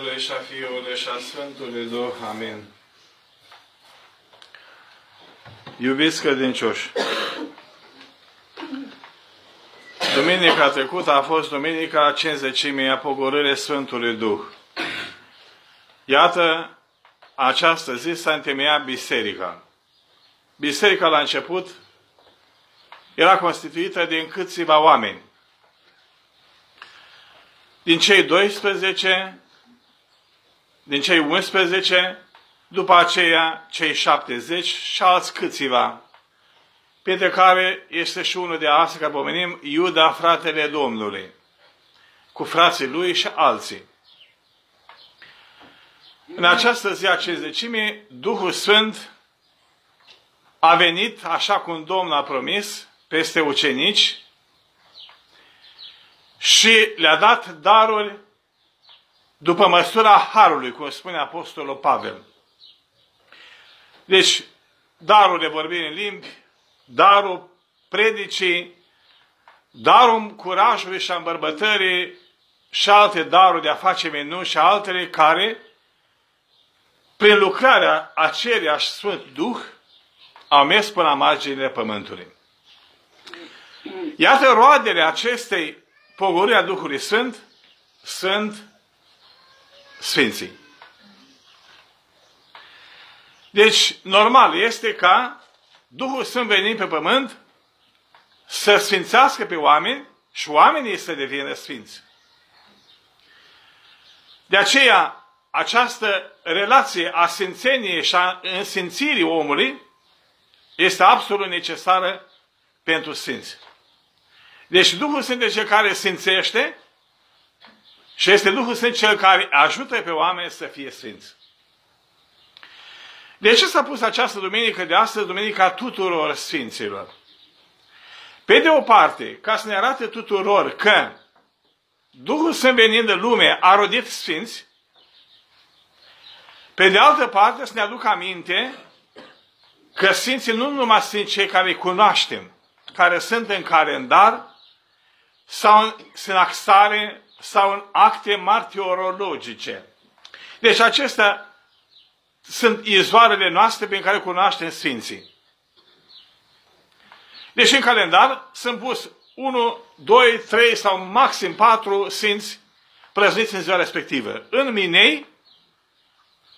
Lui și a Fiului și a Sfântului Duh. Amin. Iubiți credincioși, Duminica trecută a fost Duminica Cinzecimii a pogorârii Sfântului Duh. Iată, această zi s-a întemeiat biserica. Biserica la început era constituită din câțiva oameni. Din cei 12, din cei 11, după aceea cei 70 și alți câțiva, printre care este și unul de astăzi, care pomenim, Iuda, fratele Domnului, cu frații lui și alții. În această zi a cezecimii, Duhul Sfânt a venit, așa cum Domnul a promis, peste ucenici și le-a dat daruri după măsura Harului, cum spune Apostolul Pavel. Deci, darul de vorbire în limbi, darul predicii, darul curajului și a îmbărbătării și alte daruri de a face menu și altele care, prin lucrarea aceleași Sfânt Duh, au mers până la marginile pământului. Iată roadele acestei pogorâri a Duhului Sfânt sunt Sfinții. Deci, normal este ca Duhul Sfânt venind pe pământ să sfințească pe oameni și oamenii să devină sfinți. De aceea, această relație a sfințeniei și a însințirii omului este absolut necesară pentru sfinți. Deci Duhul Sfânt este cel care sfințește și este Duhul Sfânt cel care ajută pe oameni să fie sfinți. De ce s-a pus această duminică de astăzi, Duminica tuturor Sfinților? Pe de o parte, ca să ne arate tuturor că Duhul Sfânt venind în lume a rodit Sfinți, pe de altă parte să ne aduc aminte că Sfinții nu numai sunt cei care îi cunoaștem, care sunt în calendar, sau în sinaxare, sau în acte martiorologice. Deci acestea sunt izvoarele noastre prin care cunoaștem Sfinții. Deci în calendar sunt pus 1, 2, 3 sau maxim 4 Sfinți prăzniți în ziua respectivă. În Minei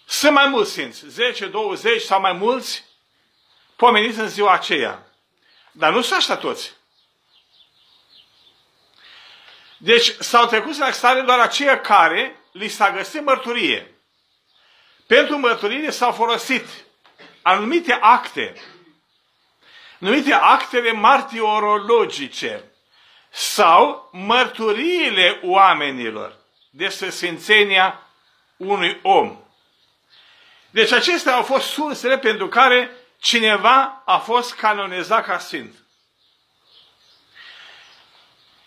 sunt mai mulți Sfinți, 10, 20 sau mai mulți pomeniți în ziua aceea. Dar nu sunt așa toți. Deci s-au trecut în stare doar aceia care li s-a găsit mărturie. Pentru mărturie s-au folosit anumite acte, numite actele martiorologice sau mărturiile oamenilor despre sfințenia unui om. Deci acestea au fost sursele pentru care cineva a fost canonizat ca sfânt.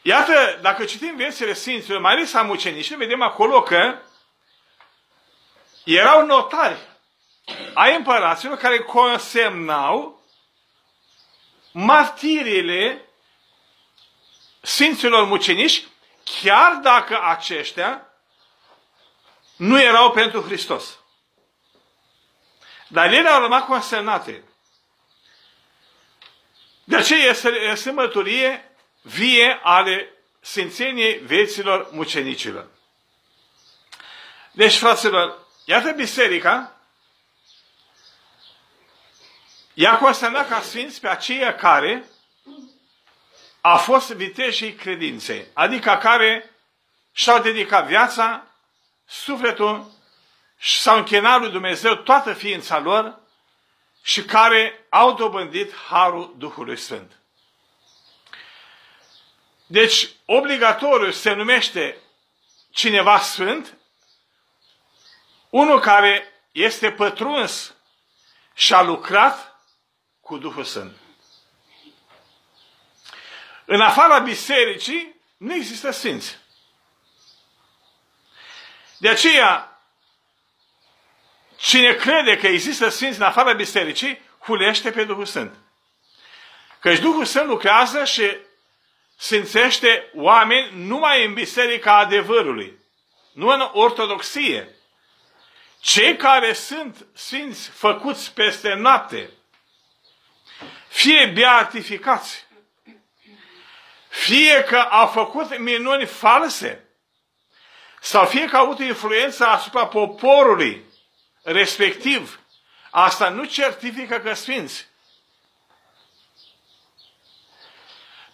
Iată, dacă citim viețile Sfinților, mai ales a mucenicilor, vedem acolo că erau notari ai împăraților care consemnau martirile Sfinților mucenici, chiar dacă aceștia nu erau pentru Hristos. Dar ele au rămas consemnate. De aceea este, este mărturie vie ale sfințeniei vieților mucenicilor. Deci, fraților, iată biserica, ea consemnat ca sfinți pe aceia care a fost viteșii credinței, adică care și-au dedicat viața, sufletul și s-au închinat lui Dumnezeu toată ființa lor și care au dobândit harul Duhului Sfânt. Deci, obligatoriu se numește cineva sfânt, unul care este pătruns și a lucrat cu Duhul Sfânt. În afara bisericii nu există sfinți. De aceea, cine crede că există sfinți în afara bisericii, hulește pe Duhul Sfânt. Căci Duhul Sfânt lucrează și sfințește oameni numai în biserica adevărului. nu în ortodoxie. Cei care sunt sfinți făcuți peste noapte, fie beatificați, fie că au făcut minuni false, sau fie că au avut influență asupra poporului respectiv, asta nu certifică că sfinți.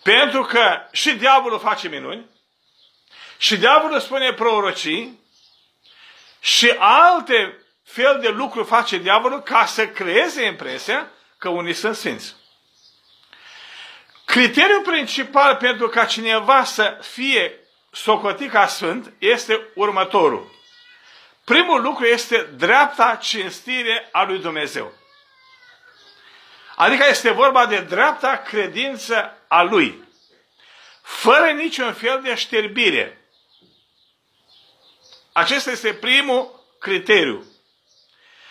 Pentru că și diavolul face minuni, și diavolul spune prorocii, și alte fel de lucruri face diavolul ca să creeze impresia că unii sunt sfinți. Criteriul principal pentru ca cineva să fie socotit ca sfânt este următorul. Primul lucru este dreapta cinstire a lui Dumnezeu. Adică este vorba de dreapta credință a lui. Fără niciun fel de șterbire. Acesta este primul criteriu.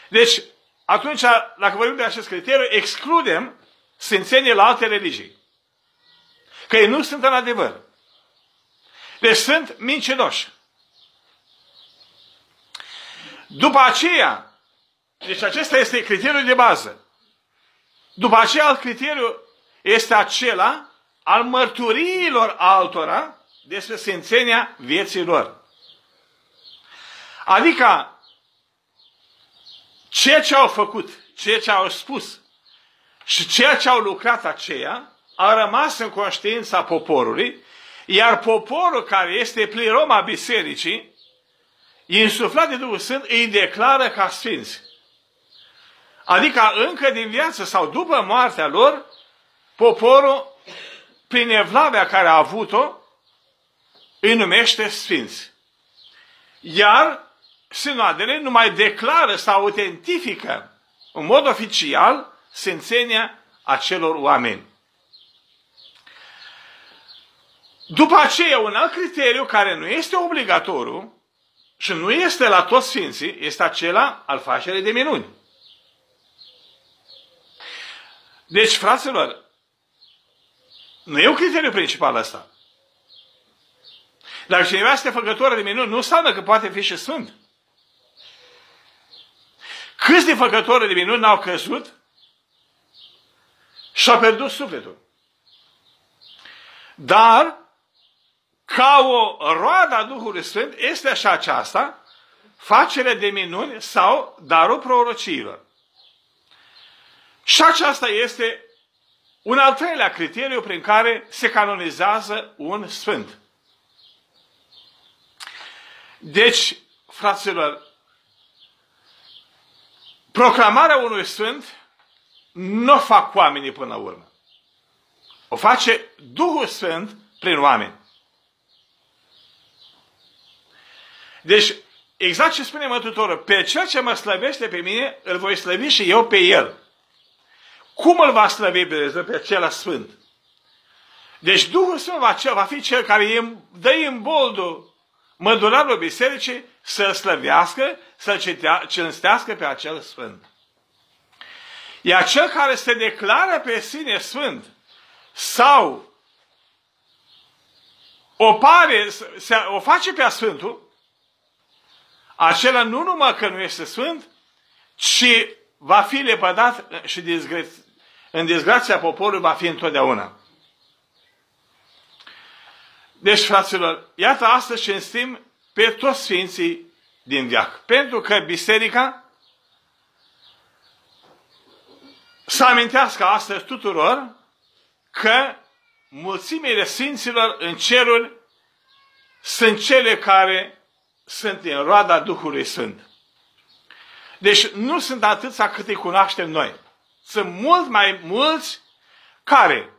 Deci, atunci, dacă vorbim de acest criteriu, excludem sfințenii la alte religii. Că ei nu sunt în adevăr. Deci sunt mincinoși. După aceea, deci acesta este criteriul de bază. După aceea, alt criteriu este acela al mărturiilor altora despre sfințenia vieții lor. Adică, ceea ce au făcut, ceea ce au spus și ceea ce au lucrat aceia a rămas în conștiința poporului, iar poporul care este pliroma bisericii, insuflat de Duhul Sfânt, îi declară ca sfinți. Adică încă din viață sau după moartea lor, poporul, prin evlavia care a avut-o, îi numește sfinți. Iar sinodele nu mai declară sau autentifică în mod oficial sfințenia acelor oameni. După aceea, un alt criteriu care nu este obligatoriu și nu este la toți sfinții, este acela al facerii de minuni. Deci, fraților, nu e un criteriu principal ăsta. Dacă cineva este făcător de minuni, nu înseamnă că poate fi și sfânt. Câți de făcători de minuni n-au căzut și au pierdut sufletul. Dar, ca o roadă a Duhului Sfânt, este așa aceasta, facere de minuni sau darul prorociilor. Și aceasta este un al treilea criteriu prin care se canonizează un sfânt. Deci, fraților, proclamarea unui sfânt nu o fac oamenii până la urmă. O face Duhul Sfânt prin oameni. Deci, exact ce spune Mântuitorul, pe cel ce mă slăvește pe mine, îl voi slăvi și eu pe el. Cum îl va slăvi pe Dumnezeu pe acela sfânt? Deci Duhul Sfânt va, va fi cel care îi dă în boldul mădurarul bisericii să slăvească, să cinstească pe acel sfânt. Iar cel care se declară pe sine sfânt sau o pare, se, o face pe sfântul, acela nu numai că nu este sfânt, ci va fi lepădat și în dezgrația poporului va fi întotdeauna. Deci, fraților, iată astăzi cinstim pe toți sfinții din viac. Pentru că biserica să amintească astăzi tuturor că mulțimile sfinților în cerul sunt cele care sunt din roada Duhului Sfânt. Deci nu sunt atâția cât îi cunoaștem noi. Sunt mult mai mulți care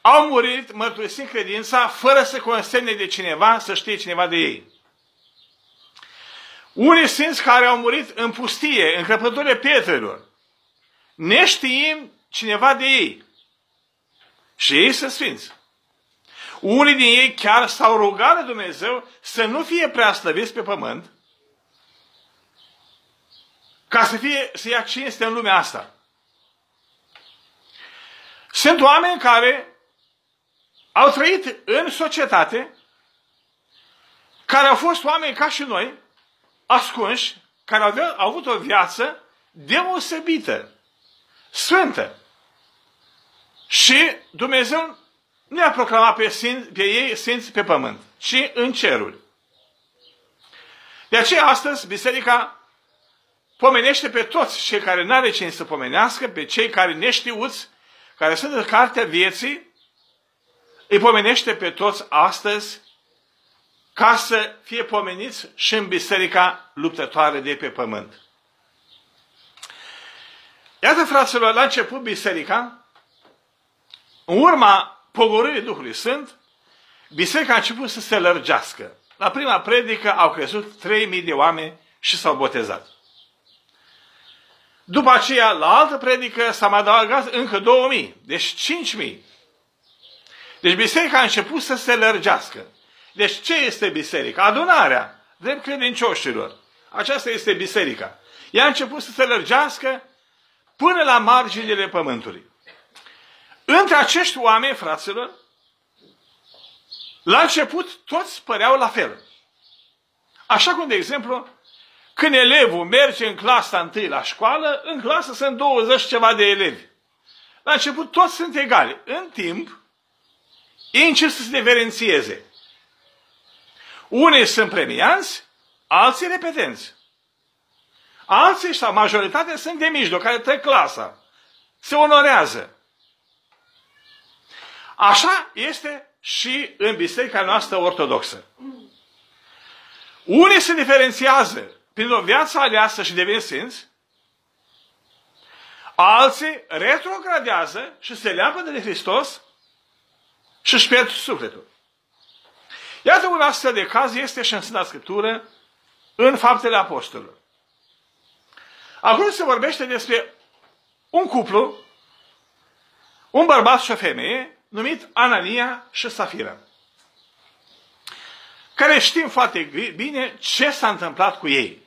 au murit mărturisind credința fără să consemne de cineva, să știe cineva de ei. Unii sfinți care au murit în pustie, în crăpăturile pietrelor, neștiind cineva de ei. Și ei sunt sfinți. Unii din ei chiar s-au rugat de Dumnezeu să nu fie prea slăviți pe pământ, ca să, fie, să ia cinste în lumea asta. Sunt oameni care au trăit în societate care au fost oameni ca și noi, ascunși, care au, au avut o viață deosebită, sfântă. Și Dumnezeu nu a proclamat pe, sfinți, pe ei sfinți pe pământ, ci în ceruri. De aceea astăzi biserica pomenește pe toți cei care n-are cine să pomenească, pe cei care neștiuți, care sunt în cartea vieții, îi pomenește pe toți astăzi ca să fie pomeniți și în biserica luptătoare de pe pământ. Iată, fraților, la început biserica, în urma pogorârii Duhului Sfânt, biserica a început să se lărgească. La prima predică au crescut 3.000 de oameni și s-au botezat. După aceea, la altă predică s-a mai adăugat încă 2000, deci 5000. Deci biserica a început să se lărgească. Deci ce este biserica? Adunarea drept credincioșilor. Aceasta este biserica. Ea a început să se lărgească până la marginile pământului. Între acești oameni, fraților, la început toți păreau la fel. Așa cum, de exemplu, când elevul merge în clasa întâi la școală, în clasă sunt 20 ceva de elevi. La început toți sunt egali. În timp, ei încep să se diferențieze. Unii sunt premianți, alții repetenți. Alții sau majoritatea sunt de mijloc, care trec clasa. Se onorează. Așa este și în biserica noastră ortodoxă. Unii se diferențiază prin o viață aleasă și devin sfinți, alții retrogradează și se leapă de Hristos și își pierd sufletul. Iată un astfel de caz este și în Sfânta Scriptură, în Faptele Apostolilor. Acolo se vorbește despre un cuplu, un bărbat și o femeie, numit Anania și Safira, care știm foarte bine ce s-a întâmplat cu ei.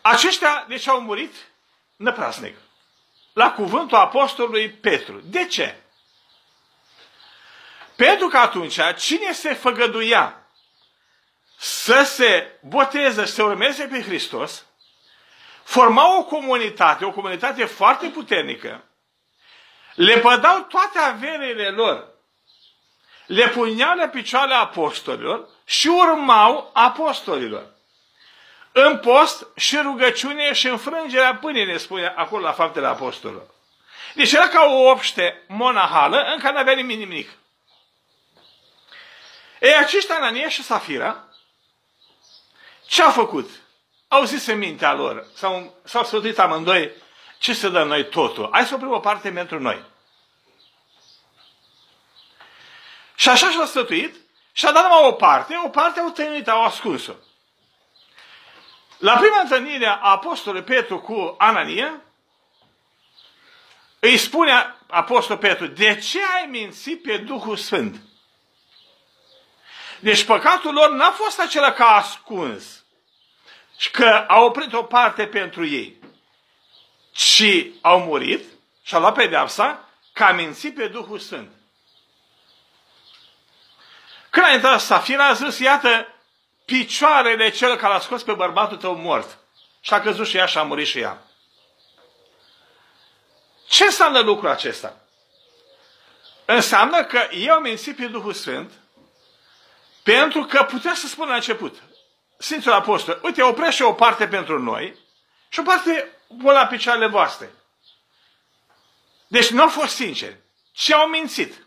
Aceștia, deci, au murit năprasnic. La cuvântul apostolului Petru. De ce? Pentru că atunci, cine se făgăduia să se boteze, să urmeze pe Hristos, forma o comunitate, o comunitate foarte puternică, le pădau toate averile lor, le puneau la picioare apostolilor și urmau apostolilor. În post și rugăciune și înfrângerea pâinii, ne spune acolo la faptele apostolilor. Deci era ca o obște monahală în care nu avea nimic nimic. Ei, aceștia, Anania și Safira, ce au făcut? Au zis în mintea lor, s-au, s-au sfătuit amândoi, ce să dăm noi totul? Hai să oprim o parte pentru noi. Și așa și-au sfătuit și a dat numai o parte, o parte au tăinuit, au ascuns-o. La prima întâlnire a apostolului Petru cu Anania, îi spune apostolul Petru, de ce ai mințit pe Duhul Sfânt? Deci păcatul lor n-a fost acela că a ascuns și că a oprit o parte pentru ei, ci au murit și au luat pedeapsa că a mințit pe Duhul Sfânt. Când a intrat Safira, a zis, iată, picioarele cel care a scos pe bărbatul tău mort. Și a căzut și ea și a murit și ea. Ce înseamnă lucrul acesta? Înseamnă că eu am mințit pe Duhul Sfânt pentru că putea să spună la început, Sfințul Apostol, uite, oprește o parte pentru noi și o parte pun la picioarele voastre. Deci nu au fost sinceri, ci au mințit.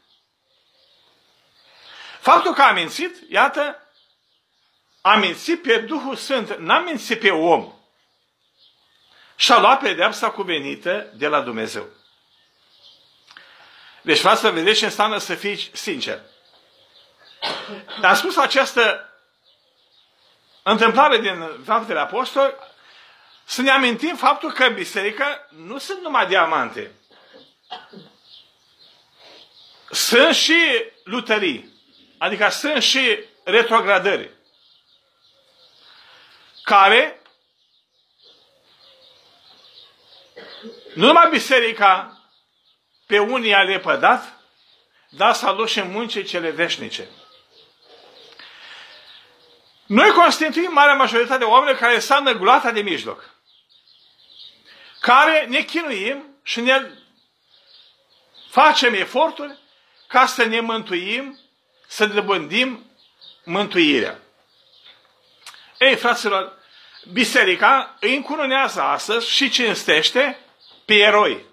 Faptul că a mințit, iată, a mințit pe Duhul Sfânt, n-a mințit pe om. Și a luat pedeapsa cuvenită de la Dumnezeu. Deci vreau să vedeți ce înseamnă să fii sincer. Am spus această întâmplare din Faptele Apostoli, să ne amintim faptul că în biserică nu sunt numai diamante. Sunt și lutării. Adică sunt și retrogradări. Care nu numai biserica pe unii a lepădat, dar s-a dus și în muncii cele veșnice. Noi constituim marea majoritate de oameni care înseamnă gulata de mijloc. Care ne chinuim și ne facem eforturi ca să ne mântuim, să dobândim mântuirea. Ei, fraților, biserica îi încununează astăzi și cinstește pe eroi.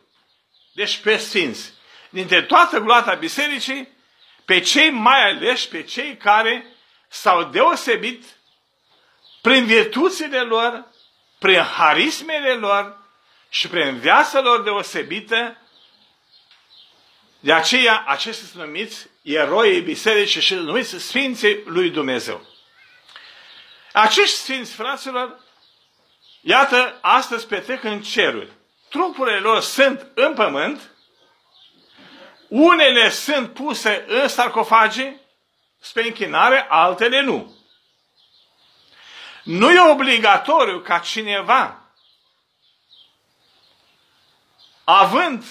Deci pe sfinți. Dintre toată gloata bisericii, pe cei mai aleși, pe cei care s-au deosebit prin virtuțile lor, prin harismele lor și prin viața lor deosebită. De aceea, acestea sunt numiți eroii bisericii și numiți Sfinții lui Dumnezeu. Acești Sfinți, fraților, iată, astăzi petrec în ceruri. Trupurile lor sunt în pământ, unele sunt puse în sarcofage spre închinare, altele nu. Nu e obligatoriu ca cineva, având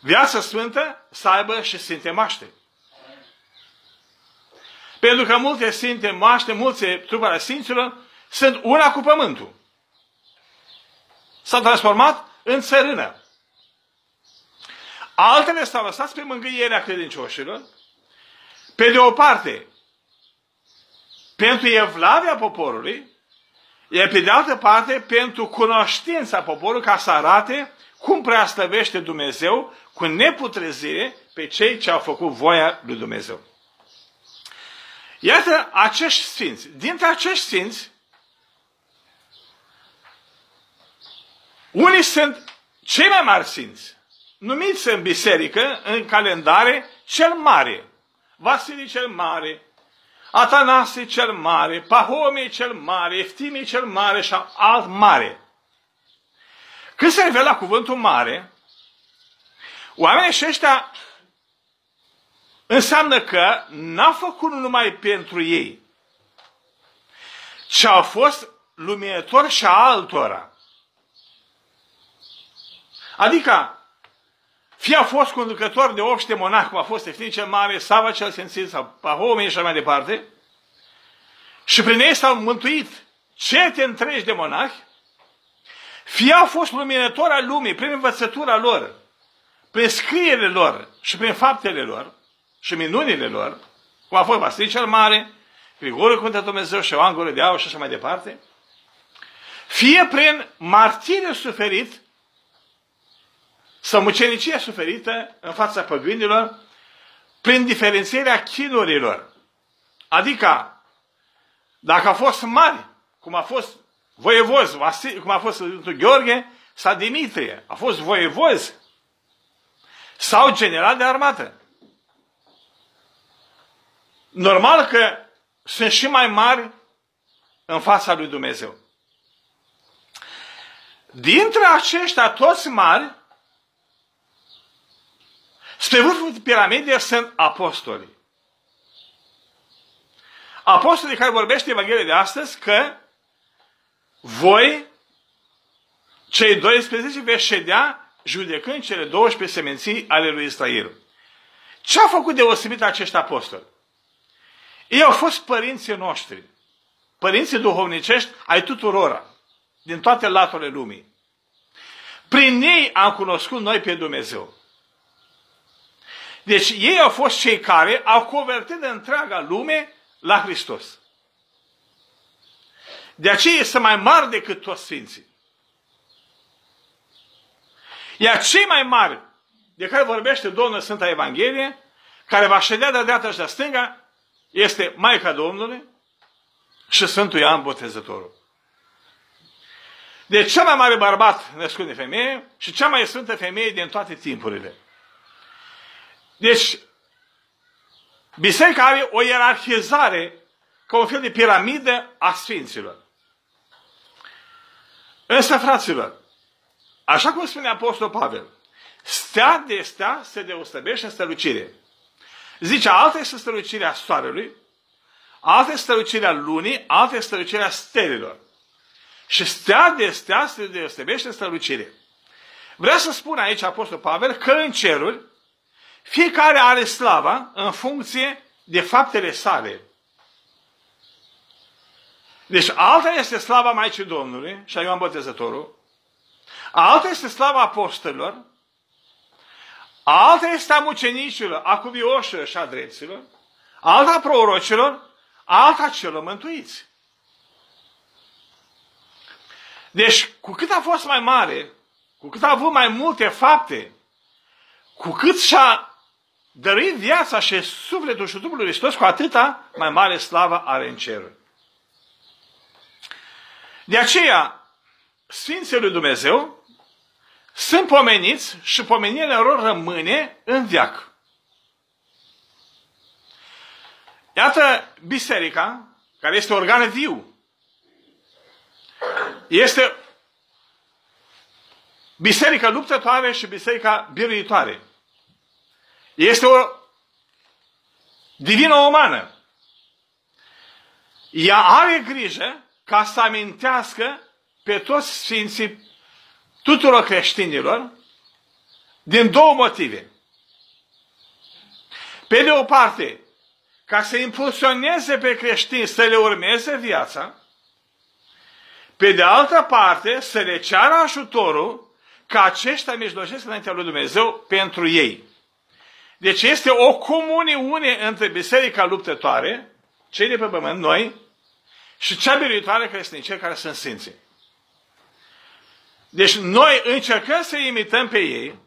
viața sfântă, să aibă și Sfinte Maște. Pentru că multe Sfinte Maște, multe trupe ale Sfinților, sunt una cu pământul. S-au transformat în țărână. Altele s-au lăsat pe mângâierea credincioșilor. Pe de o parte, pentru evlavia poporului, iar pe de altă parte, pentru cunoștința poporului, ca să arate cum prea stăvește Dumnezeu cu neputrezire pe cei ce au făcut voia lui Dumnezeu. Iată acești sfinți. Dintre acești sfinți, unii sunt cei mai mari sfinți, numiți în biserică, în calendare, cel mare. Vasile cel mare, Atanase cel mare, Pahomie cel mare, Eftimie cel mare și alt mare. Când se revela cuvântul mare, oamenii și ăștia înseamnă că n-a făcut numai pentru ei, ci au fost luminători și a altora. Adică, fie a fost conducător de obște monah, cum a fost Eftin cel Mare, Sava cel Sensit sau Pahomie și mai departe, și prin ei s-au mântuit cete întregi de monahi, fie au fost luminători al lumii prin învățătura lor, prin scrierile lor și prin faptele lor și minunile lor, cum a fost Vasile cel Mare, Grigorul Cuntea Dumnezeu și Ioan Gură de Aur și așa mai departe, fie prin martire suferit sau mucenicia suferită în fața păgânilor, prin diferențierea chinurilor. Adică, dacă a fost mari, cum a fost voievoz, cum a fost Sfântul Gheorghe sau Dimitrie, a fost voievoz sau general de armată. Normal că sunt și mai mari în fața lui Dumnezeu. Dintre aceștia toți mari, spre vârful piramidei sunt apostoli. Apostolii care vorbește Evanghelia de astăzi că voi, cei 12, veți ședea judecând cele 12 semenții ale lui Israel. Ce a făcut deosebit acești apostoli? Ei au fost părinții noștri, părinții duhovnicești ai tuturora, din toate laturile lumii. Prin ei am cunoscut noi pe Dumnezeu. Deci ei au fost cei care au convertit întreaga lume la Hristos. De aceea este mai mari decât toți Sfinții. Iar cei mai mari de care vorbește Domnul Sfânta Evanghelie, care va ședea de dreapta și de stânga, este Maica Domnului și Sfântul Ioan Botezătorul. Deci cel mai mare bărbat născut de femeie și cea mai sfântă femeie din toate timpurile. Deci, biserica are o ierarhizare ca un fel de piramidă a sfinților. Însă, fraților, așa cum spune Apostol Pavel, stea de stea se deosebește în strălucire. Zice, alta este strălucirea soarelui, alta este strălucirea lunii, alta este strălucirea stelelor. Și stea de stea se deosebește în strălucire. Vreau să spun aici Apostol Pavel că în ceruri fiecare are slava în funcție de faptele sale. Deci alta este slava Maicii Domnului și a Ioan Botezătorul, alta este slava apostolilor, alta este a mucenicilor, a cuvioșilor și a dreptilor, alta a prorocilor, alta celor mântuiți. Deci, cu cât a fost mai mare, cu cât a avut mai multe fapte, cu cât și-a dăruit viața și sufletul și Duhul lui Hristos, cu atâta mai mare slavă are în cer. De aceea, Sfinții lui Dumnezeu sunt pomeniți și pomenirea lor rămâne în viac. Iată biserica, care este organ viu, este biserica luptătoare și biserica biruitoare. Este o divină umană. Ea are grijă ca să amintească pe toți sfinții tuturor creștinilor din două motive. Pe de o parte, ca să impulsioneze pe creștini să le urmeze viața, pe de altă parte, să le ceară ajutorul ca aceștia mijlocesc înaintea lui Dumnezeu pentru ei. Deci este o comuniune între biserica luptătoare, cei de pe pământ, noi, și cea biruitoare creștinicii care sunt sfinții. Deci noi încercăm să imităm pe ei,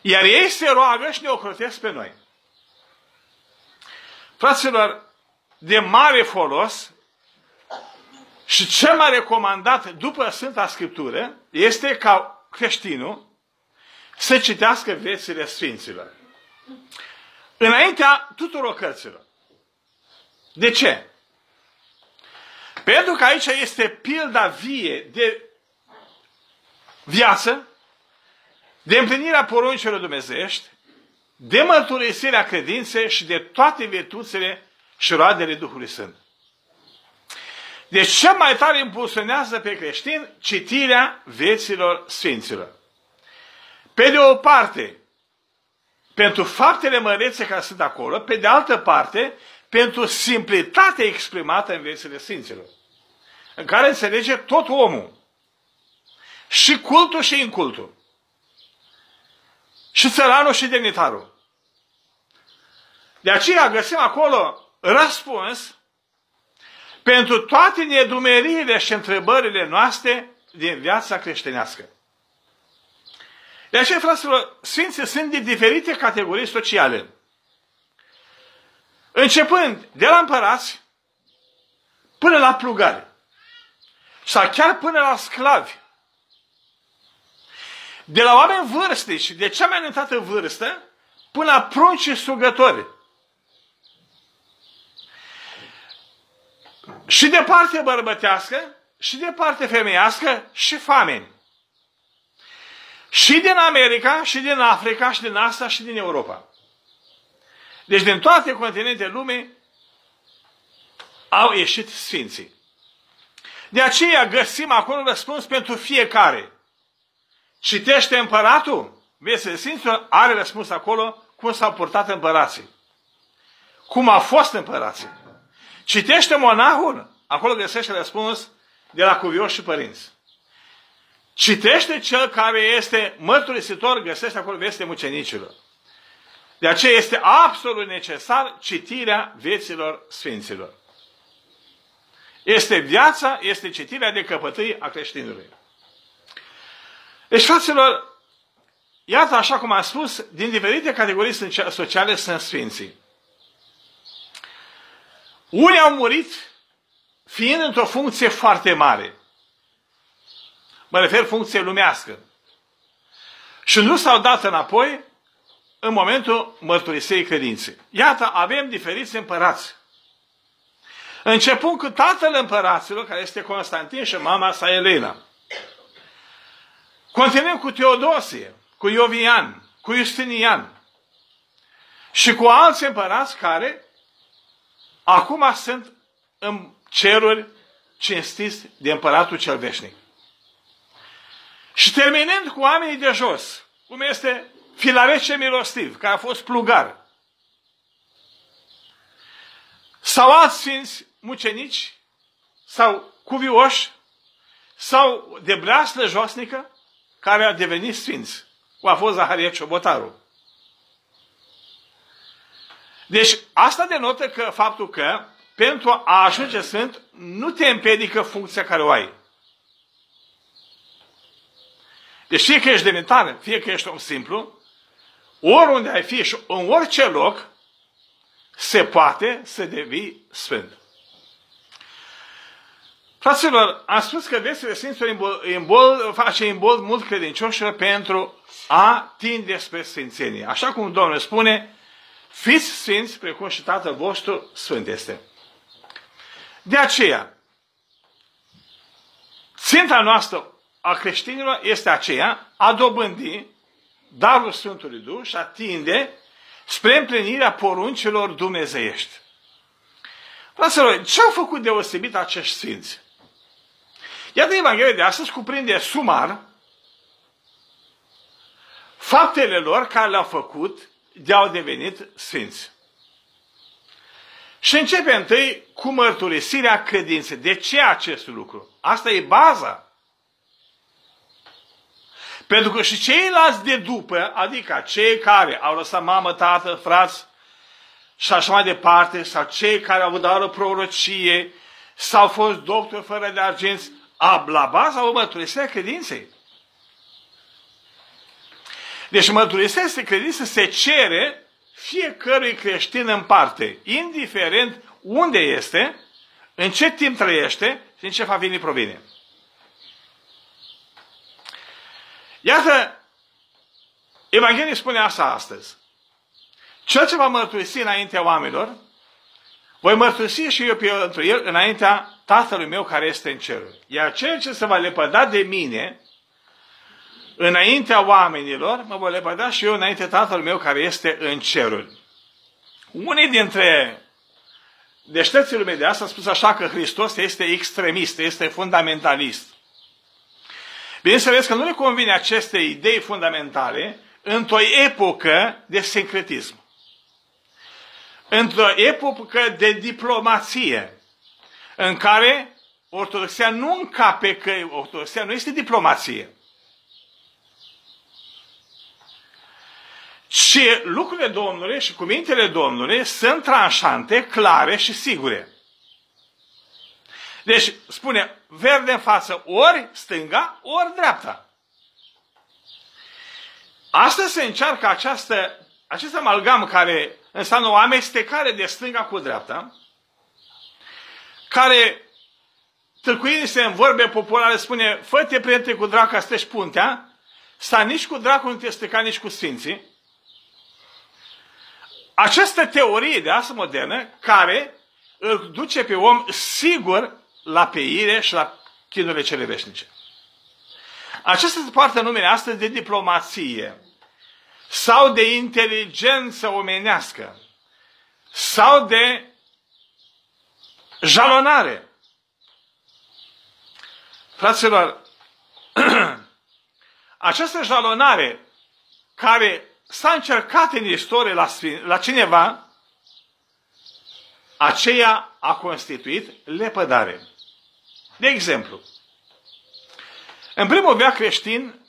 iar ei se roagă și ne ocrotesc pe noi. Fraților, de mare folos și cel mai recomandat după Sfânta Scriptură este ca creștinul să citească viețile Sfinților. Înaintea tuturor cărților. De ce? Pentru că aici este pilda vie de viață, de împlinirea poruncilor dumnezeiești, de mărturisirea credinței și de toate virtuțile și roadele Duhului Sfânt. Deci cel mai tare impulsionează pe creștin citirea vieților Sfinților. Pe de o parte, pentru faptele mărețe care sunt acolo, pe de altă parte, pentru simplitatea exprimată în viețile Sfinților, în care înțelege tot omul. Și cultul și incultul. Și țăranul și demnitarul. De aceea găsim acolo răspuns pentru toate nedumeririle și întrebările noastre din viața creștinească. De aceea, fraților, Sfinții sunt de diferite categorii sociale. Începând de la împărați până la plugari. Sau chiar până la sclavi. De la oameni vârstnici, de cea mai înaintată vârstă, până la prunci și sugători. Și de parte bărbătească, și de parte femeiască, și fameni. Și din America, și din Africa, și din Asia, și din Europa. Deci din toate continentele lumii au ieșit sfinții. De aceea găsim acolo răspuns pentru fiecare. Citește împăratul, vezi, Sfinților, are răspuns acolo cum s-au purtat împărații. Cum a fost împărații. Citește monahul, acolo găsește răspuns de la cuvioși și părinți. Citește cel care este mărturisitor, găsește acolo veste mucenicilor. De aceea este absolut necesar citirea vieților Sfinților. Este viața, este citirea de căpătâi a creștinului. Deci, fraților, iată, așa cum am spus, din diferite categorii sociale sunt Sfinții. Unii au murit fiind într-o funcție foarte mare. Mă refer funcție lumească. Și nu s-au dat înapoi în momentul mărturisirii credinței. Iată, avem diferiți împărați. Începând cu tatăl împăraților, care este Constantin și mama sa Elena. Continuăm cu Teodosie, cu Iovian, cu Justinian și cu alți împărați care acum sunt în ceruri cinstiți de împăratul cel veșnic. Și terminând cu oamenii de jos, cum este Filarece Milostiv, care a fost plugar, sau alți sfinți mucenici, sau cuvioși, sau de breaslă josnică, care a devenit sfinți, cum a fost Zaharia Ciobotaru. Deci asta denotă că faptul că pentru a ajunge sfânt nu te împiedică funcția care o ai. Deci fie că ești demnitar, fie că ești om simplu, oriunde ai fi și în orice loc, se poate să devii sfânt. Fraților, am spus că viețile Sfinților îmbol, face îmbol mult credincioșilor pentru a tinde spre Sfințenie. Așa cum Domnul spune, fiți sfinți, precum și Tatăl vostru sfânt este. De aceea, ținta noastră a creștinilor este aceea a dobândi darul Sfântului Duh și a tinde spre împlinirea poruncilor dumnezeiești. Fraților, ce au făcut deosebit acești sfinți? Iată, Evanghelia de astăzi cuprinde sumar faptele lor care le-au făcut de-au devenit sfinți. Și începe întâi cu mărturisirea credinței. De ce acest lucru? Asta e baza. Pentru că și ceilalți de după, adică cei care au lăsat mamă, tată, frați și așa mai departe, sau cei care au avut o prorocie, sau fost doctori fără de argenți, la baza o mărturisirea credinței. Deci mărturisirea credință se cere fiecărui creștin în parte, indiferent unde este, în ce timp trăiește și în ce familie provine. Iată, Evanghelia spune asta astăzi. Cel ce va mărturisi înaintea oamenilor, voi mărturisi și eu pentru el înaintea Tatălui meu care este în cer. Iar cel ce se va lepăda de mine, înaintea oamenilor, mă voi lepăda și eu înaintea Tatălui meu care este în cerul. Unii dintre deștepții lumii de asta a spus așa că Hristos este extremist, este fundamentalist. Bineînțeles că nu le convine aceste idei fundamentale într-o epocă de secretism. Într-o epocă de diplomație, în care ortodoxia nu încape că ortodoxia nu este diplomație. Și lucrurile Domnului și cuvintele Domnului sunt tranșante, clare și sigure. Deci spune verde în față ori stânga, ori dreapta. Astăzi se încearcă această, acest amalgam care înseamnă o amestecare de stânga cu dreapta, care tâlcuindu-se în vorbe populare spune, fă-te prietene cu dracu ca să puntea, sta nici cu dracu nu te stăca nici cu sfinții, această teorie de asta modernă care îl duce pe om sigur la peire și la chinurile cele veșnice. Aceasta se poartă numele astăzi de diplomație sau de inteligență omenească sau de jalonare. Fraților, această jalonare care s-a încercat în istorie la, la cineva, aceea a constituit lepădare. De exemplu, în primul veac creștin,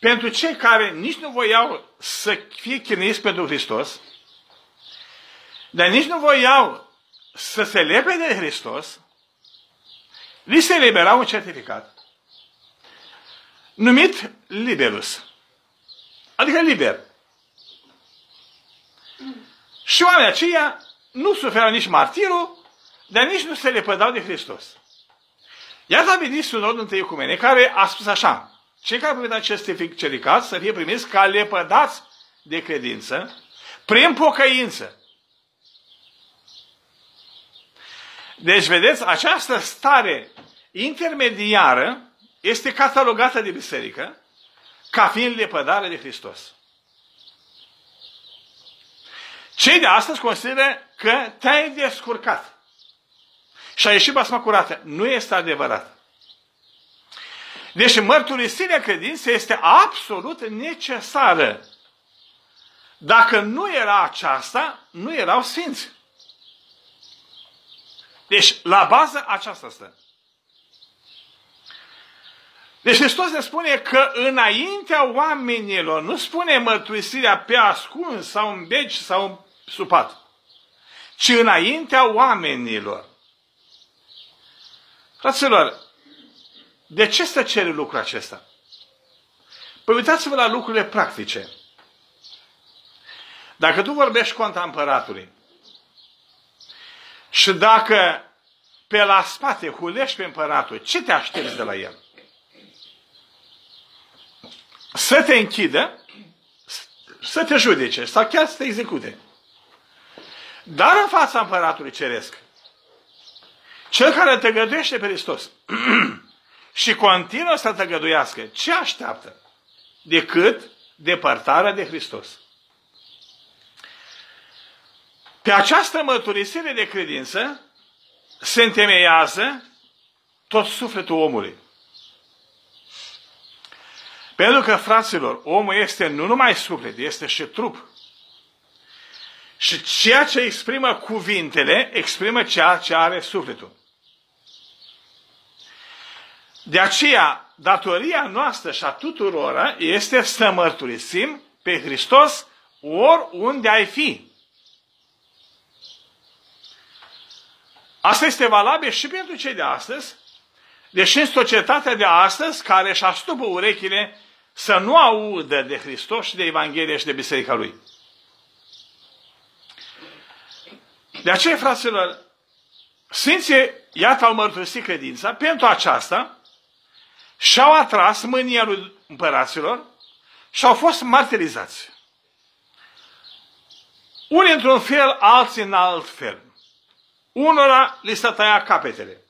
pentru cei care nici nu voiau să fie chinuiți pentru Hristos, dar nici nu voiau să se lepe de Hristos, li se elibera un certificat numit liberus. Adică liber. Și oamenii aceia nu suferau nici martirul, dar nici nu se lepădau de Hristos. Iar a venit sunodul întâi ecumene care a spus așa, cei care primit acest certificat să fie primiți ca lepădați de credință prin pocăință. Deci, vedeți, această stare intermediară este catalogată de biserică ca fiind lepădare de Hristos. Cei de astăzi consideră că te-ai descurcat și a ieșit basma curată. Nu este adevărat. Deci mărturisirea credinței este absolut necesară. Dacă nu era aceasta, nu erau sfinți. Deci, la bază, aceasta stă. Deci Hristos ne spune că înaintea oamenilor nu spune mărturisirea pe ascuns sau în beci sau în supat, ci înaintea oamenilor. Fraților, de ce să cere lucrul acesta? Păi uitați-vă la lucrurile practice. Dacă tu vorbești contra împăratului și dacă pe la spate hulești pe împăratul, ce te aștepți de la el? Să te închidă, să te judece sau chiar să te execute. Dar în fața împăratului ceresc, cel care te găduiește pe Hristos și continuă să te găduiască, ce așteaptă? Decât depărtarea de Hristos. Pe această mărturisire de credință se întemeiază tot sufletul omului. Pentru că, fraților, omul este nu numai suflet, este și trup. Și ceea ce exprimă cuvintele, exprimă ceea ce are sufletul. De aceea, datoria noastră și a tuturora este să mărturisim pe Hristos oriunde ai fi. Asta este valabil și pentru cei de astăzi, deși în societatea de astăzi, care își astupă urechile să nu audă de Hristos și de Evanghelie și de Biserica Lui. De aceea, fraților, Sfinții, iată, au mărturisit credința pentru aceasta și-au atras mânia lui împăraților și au fost martirizați. Unii într-un fel, alții în alt fel. Unora li s-a tăiat capetele,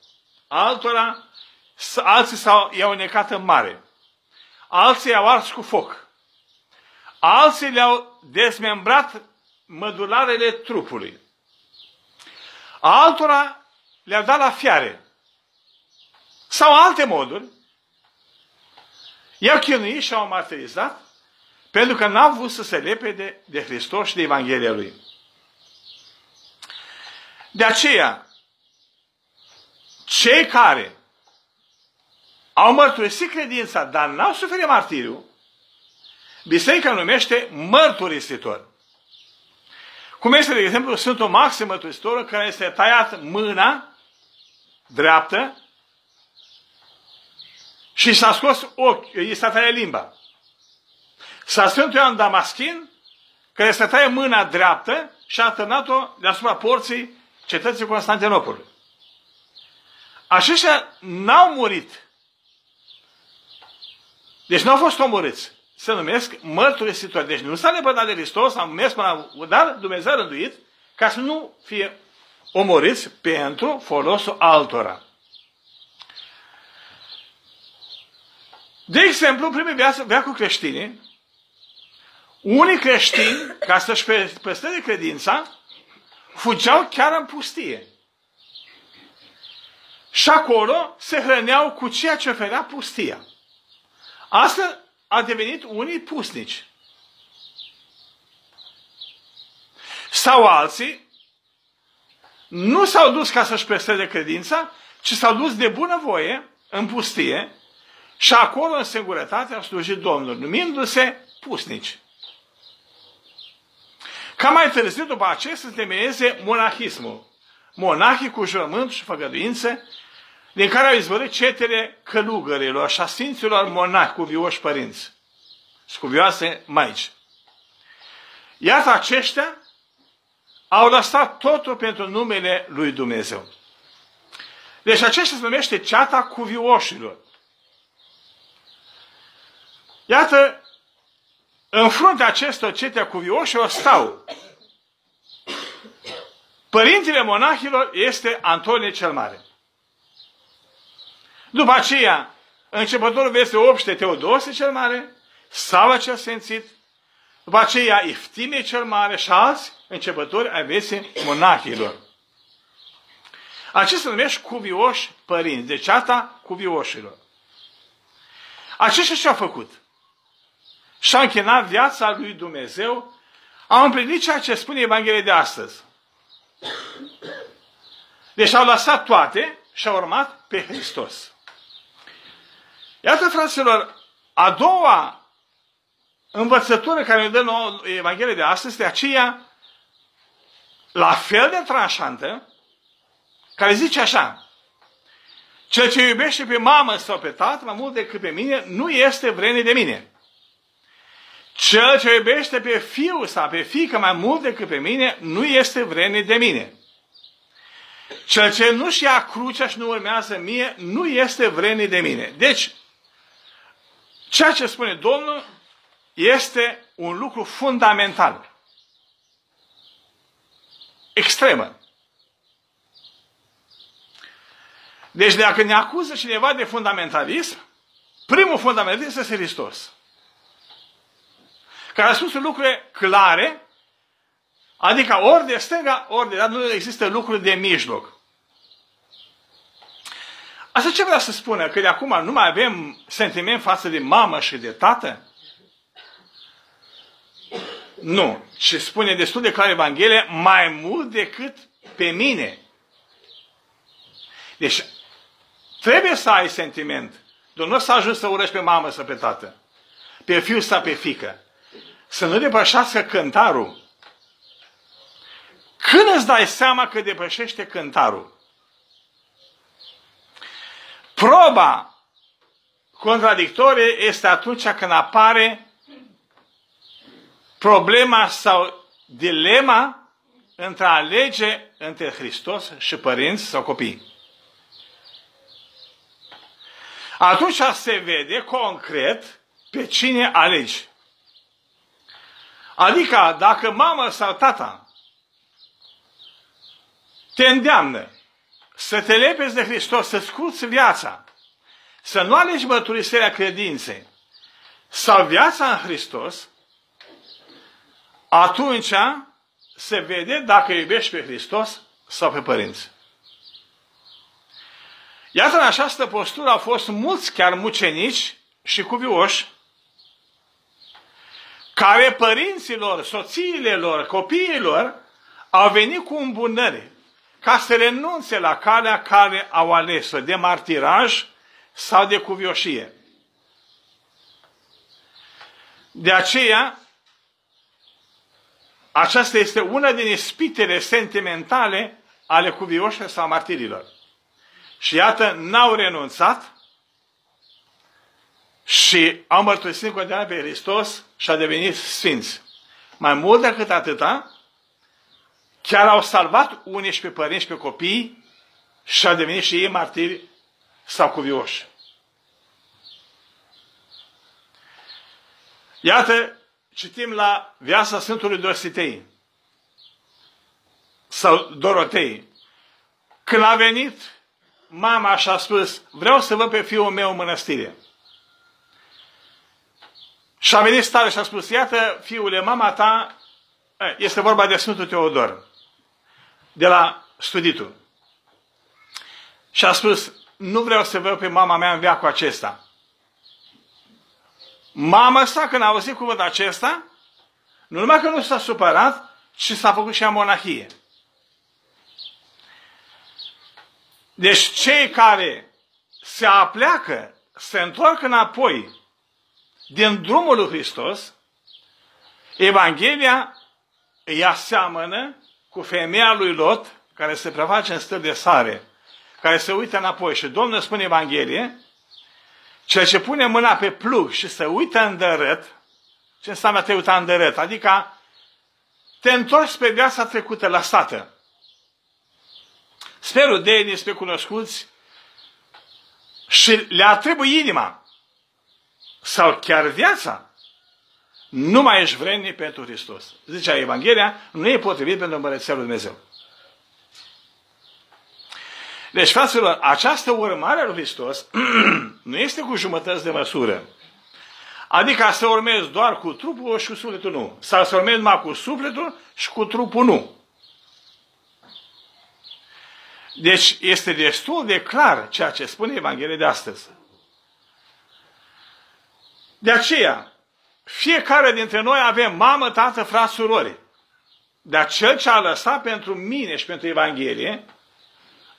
altora, alții s-au, i-au necat în mare, alții i-au ars cu foc, alții le-au dezmembrat mădularele trupului, altora le-au dat la fiare, sau alte moduri, i-au chinuit și au martirizat pentru că n-au vrut să se lepe de, de Hristos și de Evanghelia Lui. De aceea, cei care au mărturisit credința, dar n-au suferit martiriu, biserica numește mărturisitor. Cum este, de exemplu, Sfântul Maxim Mărturisitorul, care este tăiat mâna dreaptă și s-a scos ochi, i s-a tăiat limba. S-a Sfântul Ioan Damaschin, care se taie mâna dreaptă și a târnat-o deasupra porții cetății Constantinopolului. Aceștia n-au murit. Deci nu au fost omorâți. Se numesc mărturisitori. Deci nu s-a lepădat de Hristos, am mers până la... Dar Dumnezeu a rânduit ca să nu fie omorâți pentru folosul altora. De exemplu, în primul viață, veacul creștinii, unii creștini, ca să-și păstreze credința, fugeau chiar în pustie. Și acolo se hrăneau cu ceea ce oferea pustia. Asta a devenit unii pusnici. Sau alții nu s-au dus ca să-și păstreze credința, ci s-au dus de bunăvoie în pustie și acolo în singurătate au slujit Domnul, numindu-se pusnici. Ca mai târziu, după aceea, se temeieze monahismul. Monahii cu jurământ și făgăduințe, din care au izvărit cetele călugărilor și a sfinților monahi cu vioși părinți și cu vioase maici. Iată aceștia au lăsat totul pentru numele lui Dumnezeu. Deci aceștia se numește ceata cuvioșilor. Iată în fruntea acestor cetea cuvioșilor stau Părintele monahilor este Antonie cel Mare. După aceea, începătorul este obște Teodosie cel Mare, Sava cel Sfințit, după aceea Iftimie cel Mare și alți începători ai vieții monahilor. Acestea se numește cuvioși părinți, deci ata cuvioșilor. Aceștia ce au făcut? Și-a închinat viața lui Dumnezeu, a împlinit ceea ce spune Evanghelia de astăzi. Deci au lăsat toate și au urmat pe Hristos. Iată, fraților, a doua învățătură care ne dă nouă Evanghelia de astăzi este aceea la fel de tranșantă, care zice așa, cel ce iubește pe mamă sau pe tată mai mult decât pe mine, nu este vreme de mine. Cel ce iubește pe fiu sau pe fică mai mult decât pe mine, nu este vreme de mine. Cel ce nu-și ia crucea și nu urmează mie, nu este vreme de mine. Deci, ceea ce spune Domnul este un lucru fundamental. Extremă. Deci dacă ne acuză cineva de fundamentalism, primul fundamentalist este Hristos. Care a spus lucruri clare, adică ori de stânga, ori de dar nu există lucruri de mijloc. Asta ce vrea să spună? Că de acum nu mai avem sentiment față de mamă și de tată? Nu. Și spune destul de clar Evanghelia, mai mult decât pe mine. Deci, trebuie să ai sentiment. Dar nu să ajungi să urăști pe mamă sau pe tată. Pe fiu sau pe fică. Să nu depășească cântarul. Când îți dai seama că depășește cântarul? Proba contradictorie este atunci când apare problema sau dilema între a alege între Hristos și părinți sau copii. Atunci se vede concret pe cine alegi. Adică dacă mama sau tata te îndeamnă să te lepezi de Hristos, să scuți viața, să nu alegi mărturisirea credinței sau viața în Hristos, atunci se vede dacă iubești pe Hristos sau pe părinți. Iată, în această postură au fost mulți chiar mucenici și cuvioși, care părinților, soțiile lor, copiilor, au venit cu îmbunări ca să renunțe la calea care au ales-o de martiraj sau de cuvioșie. De aceea, aceasta este una din ispitele sentimentale ale cuvioșilor sau martirilor. Și iată, n-au renunțat și au mărturisit în continuare pe Hristos și a devenit sfinți. Mai mult decât atâta, chiar au salvat unii și pe părinți și pe copii și au devenit și ei martiri sau cuvioși. Iată, citim la viața Sfântului Dositei sau Dorotei. Când a venit mama și a spus, vreau să văd pe fiul meu în mănăstire. Și a venit stare și a spus, iată, fiule, mama ta, este vorba de Sfântul Teodor, de la studitul. Și a spus, nu vreau să văd pe mama mea în veacul acesta. Mama sa, când a auzit cuvântul acesta, nu numai că nu s-a supărat, ci s-a făcut și a monahie. Deci cei care se apleacă, se întorc înapoi din drumul lui Hristos, Evanghelia îi aseamănă cu femeia lui Lot, care se preface în stări de sare, care se uită înapoi. Și Domnul spune Evanghelie, cel ce pune mâna pe plug și se uită în dărât, ce înseamnă te uita în dărât? Adică te întorci pe viața trecută lăsată. Sperul de ei despre cunoscuți și le atribuie inima sau chiar viața, nu mai ești vrednic pentru Hristos. Zicea Evanghelia, nu e potrivit pentru Împărăția lui Dumnezeu. Deci, fraților, această urmare a lui Hristos nu este cu jumătăți de măsură. Adică să urmezi doar cu trupul și cu sufletul nu. Sau să urmezi numai cu sufletul și cu trupul nu. Deci este destul de clar ceea ce spune Evanghelia de astăzi. De aceea, fiecare dintre noi avem mamă, tată, frat, surori. Dar cel ce a lăsat pentru mine și pentru Evanghelie,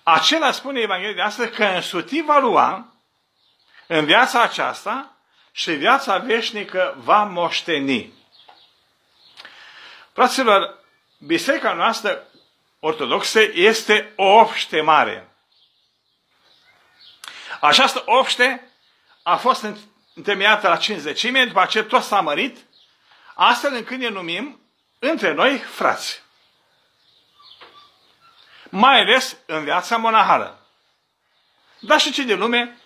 acela spune Evanghelia de astăzi că însutit va lua în viața aceasta și viața veșnică va moșteni. Fraților, biserica noastră ortodoxă este o obște mare. Această obște a fost întemeiată la cinzecime, după aceea tot s-a mărit, astfel încât ne numim între noi frați. Mai ales în viața monahală. Dar și cei de lume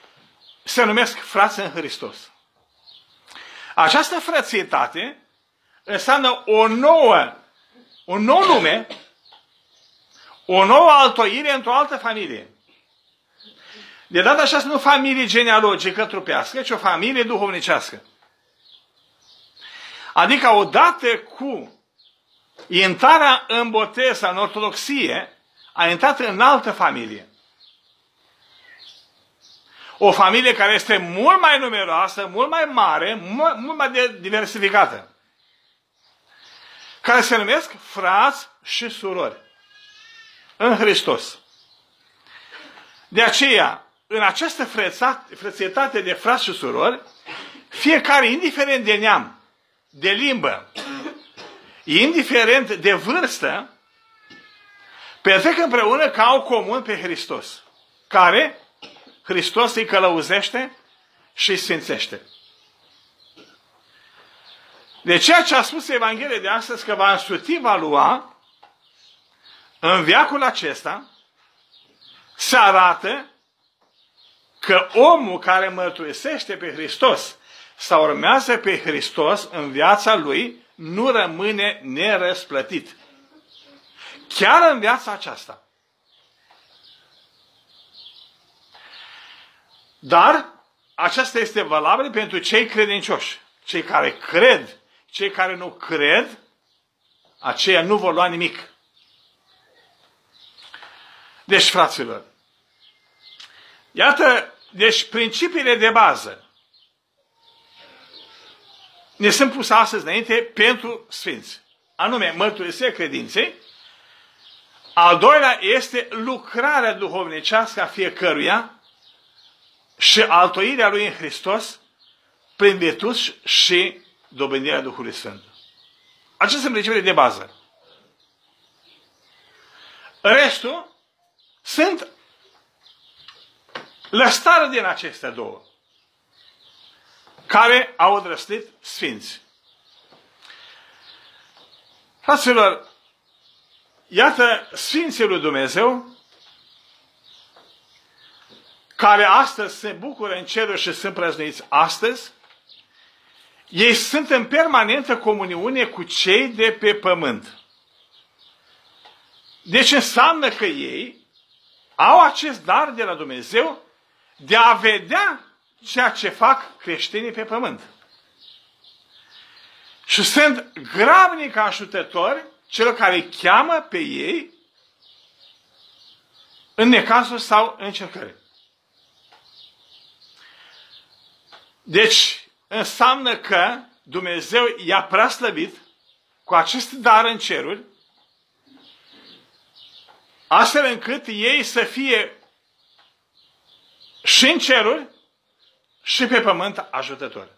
se numesc frați în Hristos. Această frățietate înseamnă o nouă, un nou nume, o nouă altoire într-o altă familie. De data aceasta nu familie genealogică trupească, ci o familie duhovnicească. Adică odată cu intrarea în botez în ortodoxie, a intrat în altă familie. O familie care este mult mai numeroasă, mult mai mare, mult, mult mai diversificată. Care se numesc frați și surori. În Hristos. De aceea, în această frățietate de frați și surori, fiecare, indiferent de neam, de limbă, indiferent de vârstă, petrec împreună ca au comun pe Hristos, care Hristos îi călăuzește și îi sfințește. De ceea ce a spus Evanghelia de astăzi că va însuti, va lua, în viacul acesta, se arată că omul care mărturisește pe Hristos sau urmează pe Hristos în viața lui nu rămâne nerăsplătit. Chiar în viața aceasta. Dar aceasta este valabil pentru cei credincioși. Cei care cred, cei care nu cred, aceia nu vor lua nimic. Deci, fraților, iată, deci principiile de bază ne sunt puse astăzi înainte pentru sfinți. Anume, mărturisirea credinței. Al doilea este lucrarea duhovnicească a fiecăruia și altoirea lui în Hristos prin virtuți și dobândirea Duhului Sfânt. Acestea sunt principiile de bază. Restul sunt lăstare din acestea două care au îndrăstit sfinți. Fraților, iată Sfinții lui Dumnezeu care astăzi se bucură în ceruri și sunt prăznuiți astăzi, ei sunt în permanentă comuniune cu cei de pe pământ. Deci înseamnă că ei au acest dar de la Dumnezeu de a vedea ceea ce fac creștinii pe pământ. Și sunt gravnic ajutători celor care îi cheamă pe ei în necazuri sau în încercări. Deci, înseamnă că Dumnezeu i-a prea slăbit cu acest dar în ceruri, astfel încât ei să fie și în ceruri și pe pământ ajutători.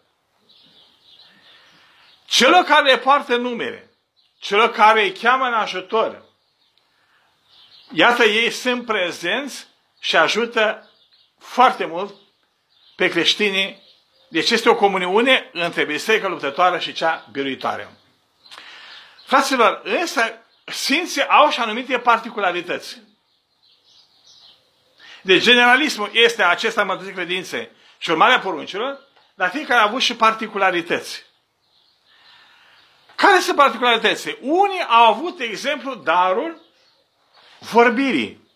Celor care le poartă numere, celor care îi cheamă în ajutor, iată, ei sunt prezenți și ajută foarte mult pe creștinii. Deci este o comuniune între biserica luptătoare și cea biruitoare. Fraților, însă, Sfinții au și anumite particularități. Deci, generalismul este acesta în credințe și urmarea poruncilor, dar fiecare a avut și particularități. Care sunt particularitățile? Unii au avut, de exemplu, darul vorbirii.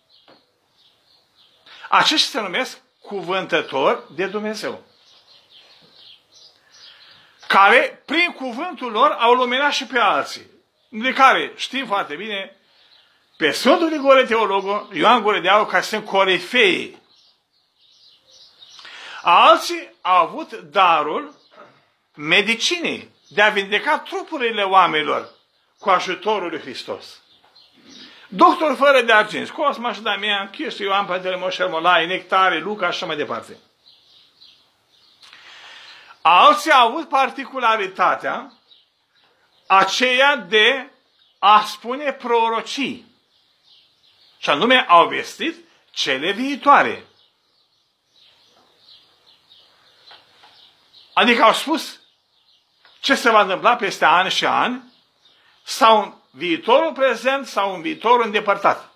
Aceștia se numesc cuvântători de Dumnezeu. Care, prin cuvântul lor, au luminat și pe alții. De care știm foarte bine pe Sfântul Grigore Teologul, Ioan Gure de Aur, care sunt corifei Alții au avut darul medicinei, de a vindeca trupurile oamenilor cu ajutorul lui Hristos. Doctor fără de argint, Cosma și Damian, Chistu, Ioan, Părintele Moșel Molai, Nectare, Luca și așa mai departe. Alții au avut particularitatea aceea de a spune prorocii. Și anume au vestit cele viitoare. Adică au spus ce se va întâmpla peste ani și ani, sau în viitorul prezent, sau în viitorul îndepărtat.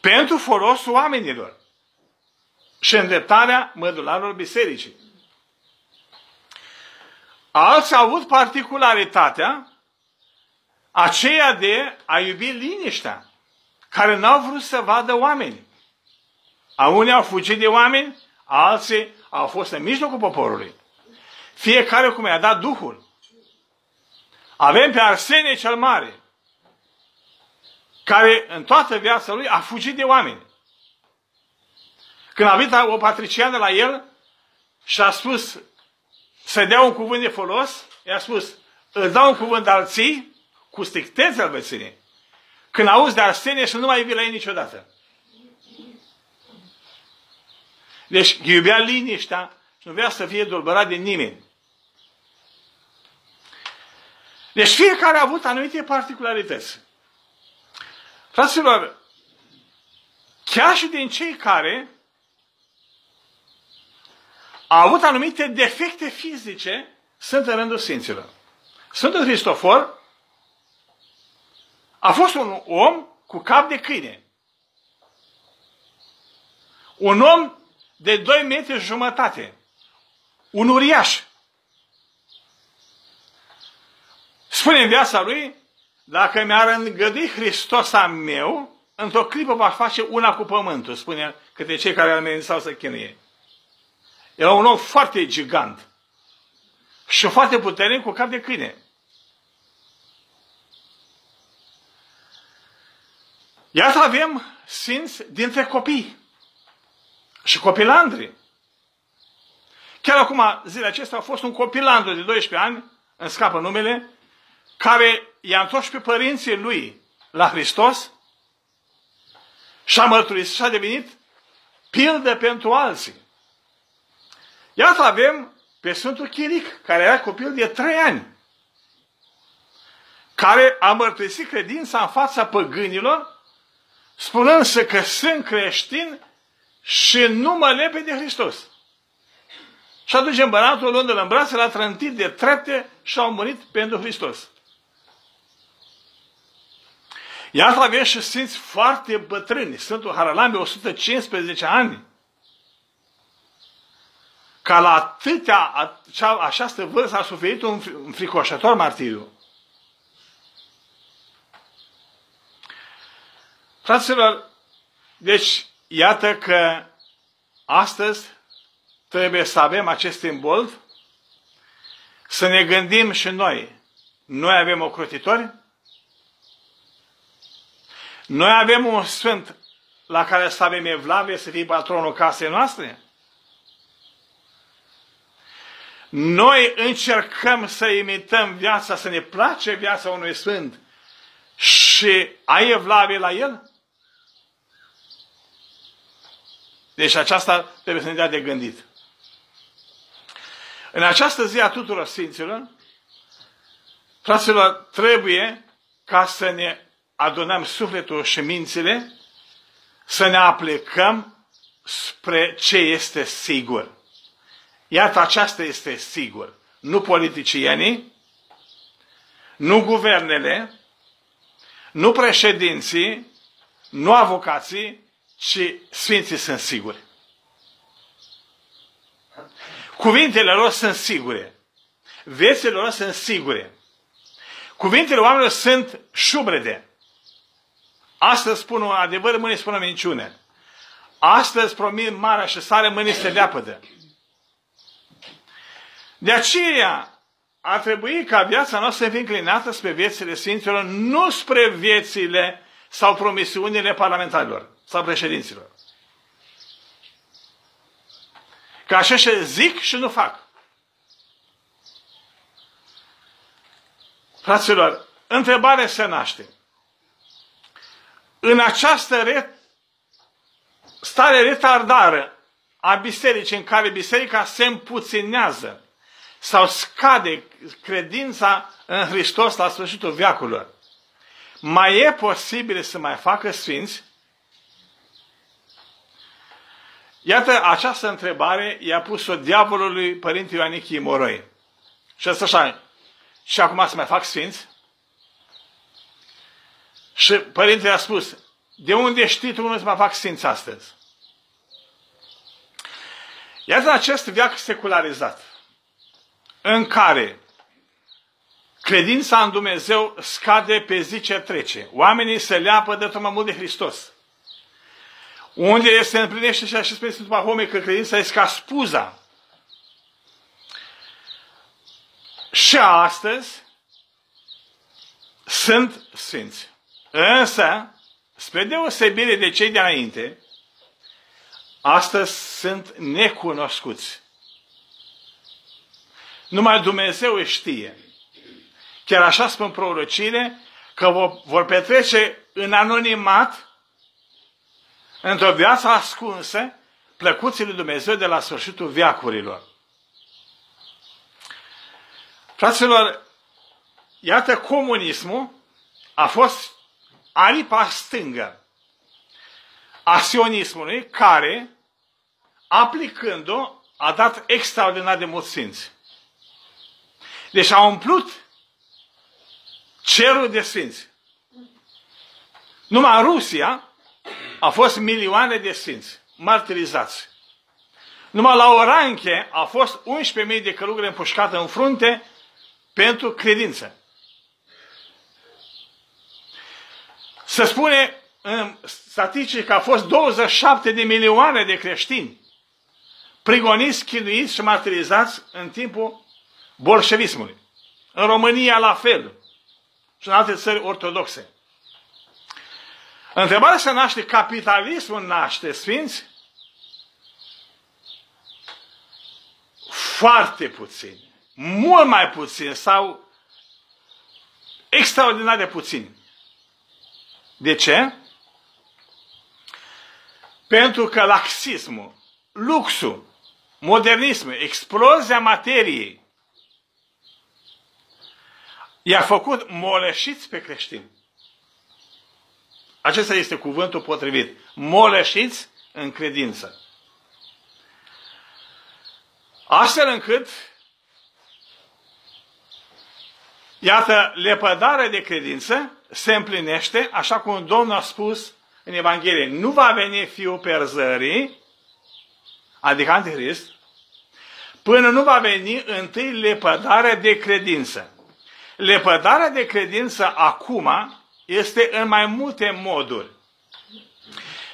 Pentru folosul oamenilor și îndreptarea mădularilor bisericii. Alții au avut particularitatea aceea de a iubi liniștea, care n-au vrut să vadă oameni. A unii au fugit de oameni, alții au fost în mijlocul poporului. Fiecare cum i-a dat Duhul. Avem pe Arsenie cel Mare, care în toată viața lui a fugit de oameni. Când a venit o patriciană la el și a spus să dea un cuvânt de folos, i-a spus, îți dau un cuvânt alții, cu strictețe al veține. Când auzi de Arsenie și nu mai vii la ei niciodată. Deci iubea liniștea și nu vrea să fie dolbărat de nimeni. Deci fiecare a avut anumite particularități. Fraților, chiar și din cei care au avut anumite defecte fizice, sunt în rândul Sfinților. Sfântul Cristofor a fost un om cu cap de câine. Un om de 2 metri jumătate. Un uriaș. Spune în viața lui, dacă mi-ar îngădui Hristos a meu, într-o clipă va face una cu pământul, spune câte cei care amenințau să chinuie. Era un om foarte gigant și foarte puternic cu cap de câine. Iată avem sfinți dintre copii și copilandri. Chiar acum, zilele acestea, a fost un copilandru de 12 ani, în scapă numele, care i-a întors pe părinții lui la Hristos și a mărturisit și a devenit pildă pentru alții. Iată avem pe Sfântul Chiric, care era copil de trei ani, care a mărturisit credința în fața păgânilor, spunând că sunt creștin și nu mă lepe de Hristos. Și atunci împăratul, luându-l în brațe, l-a trântit de trepte și au murit pentru Hristos. Iată avem și sfinți foarte bătrâni. Sfântul Haralambe, 115 ani. Ca la atâtea, acea, această vârstă a suferit un fricoșător martiriu. Fraților, deci, iată că astăzi trebuie să avem acest simbol, să ne gândim și noi. Noi avem ocrotitori, noi avem un sfânt la care să avem evlavie, să fie patronul casei noastre. Noi încercăm să imităm viața, să ne place viața unui sfânt și ai evlavie la el? Deci aceasta trebuie să ne dea de gândit. În această zi a tuturor Sfinților, fraților, trebuie ca să ne adunăm sufletul și mințile, să ne aplicăm spre ce este sigur. Iată, aceasta este sigur. Nu politicienii, nu guvernele, nu președinții, nu avocații, ci sfinții sunt siguri. Cuvintele lor sunt sigure. Viețile lor sunt sigure. Cuvintele oamenilor sunt șubrede. Astăzi spun un adevăr, mâine spun o minciune. Astăzi promit marea și sare, mâine se leapădă. De aceea ar trebui ca viața noastră să fie înclinată spre viețile Sfinților, nu spre viețile sau promisiunile parlamentarilor sau președinților. Că așa și zic și nu fac. Fraților, întrebare se naște. în această re... stare retardară a bisericii, în care biserica se împuținează sau scade credința în Hristos la sfârșitul veacurilor, mai e posibil să mai facă sfinți? Iată, această întrebare i-a pus-o diavolului Părinte Ioanichii Moroi. Și asta așa, și acum să mai fac sfinți? Și părintele a spus, de unde știi tu unde să mai fac sfinți astăzi? Iată acest viac secularizat, în care credința în Dumnezeu scade pe zi ce trece. Oamenii se leapă de tot mai mult de Hristos. Unde se împlinește și așa spune Sfântul Pahome că credința este ca spuza. Și astăzi sunt sfinți. Însă, spre deosebire de cei de înainte, astăzi sunt necunoscuți. Numai Dumnezeu știe. Chiar așa spun prorocile, că vor petrece în anonimat, într-o viață ascunsă, plăcuții lui Dumnezeu de la sfârșitul viacurilor. Fraților, iată comunismul a fost aripa stângă a sionismului care, aplicând-o, a dat extraordinar de mulți sfinți. Deci a umplut cerul de sfinți. Numai Rusia a fost milioane de sfinți martirizați. Numai la Oranche a fost 11.000 de călugări împușcate în frunte pentru credință. Se spune în statistici că a fost 27 de milioane de creștini prigoniți, chinuiți și martirizați în timpul bolșevismului. În România la fel și în alte țări ortodoxe. Întrebarea se naște, capitalismul naște sfinți? Foarte puțin. Mult mai puțin sau extraordinar de puțin. De ce? Pentru că laxismul, luxul, modernismul, explozia materiei i-a făcut moleșiți pe creștini. Acesta este cuvântul potrivit. Moleșiți în credință. Astfel încât, iată, lepădarea de credință se împlinește, așa cum Domnul a spus în Evanghelie, nu va veni fiul perzării, adică Antichrist, până nu va veni întâi lepădarea de credință. Lepădarea de credință acum este în mai multe moduri.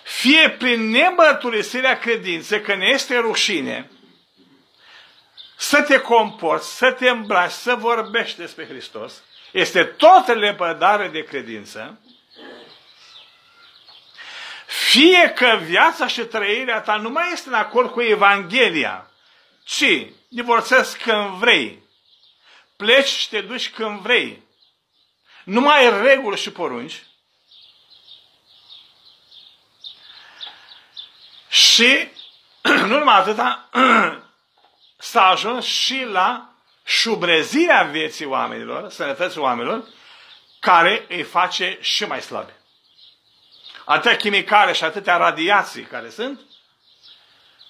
Fie prin nemărturisirea credinței, că ne este rușine, să te comporți, să te îmbraci, să vorbești despre Hristos, este tot lepădare de credință, fie că viața și trăirea ta nu mai este în acord cu Evanghelia, ci divorțezi când vrei, pleci și te duci când vrei, nu mai ai reguli și porunci, și nu numai atâta, s-a ajuns și la șubrezirea vieții oamenilor, sănătății oamenilor, care îi face și mai slabe atâtea chimicale și atâtea radiații care sunt,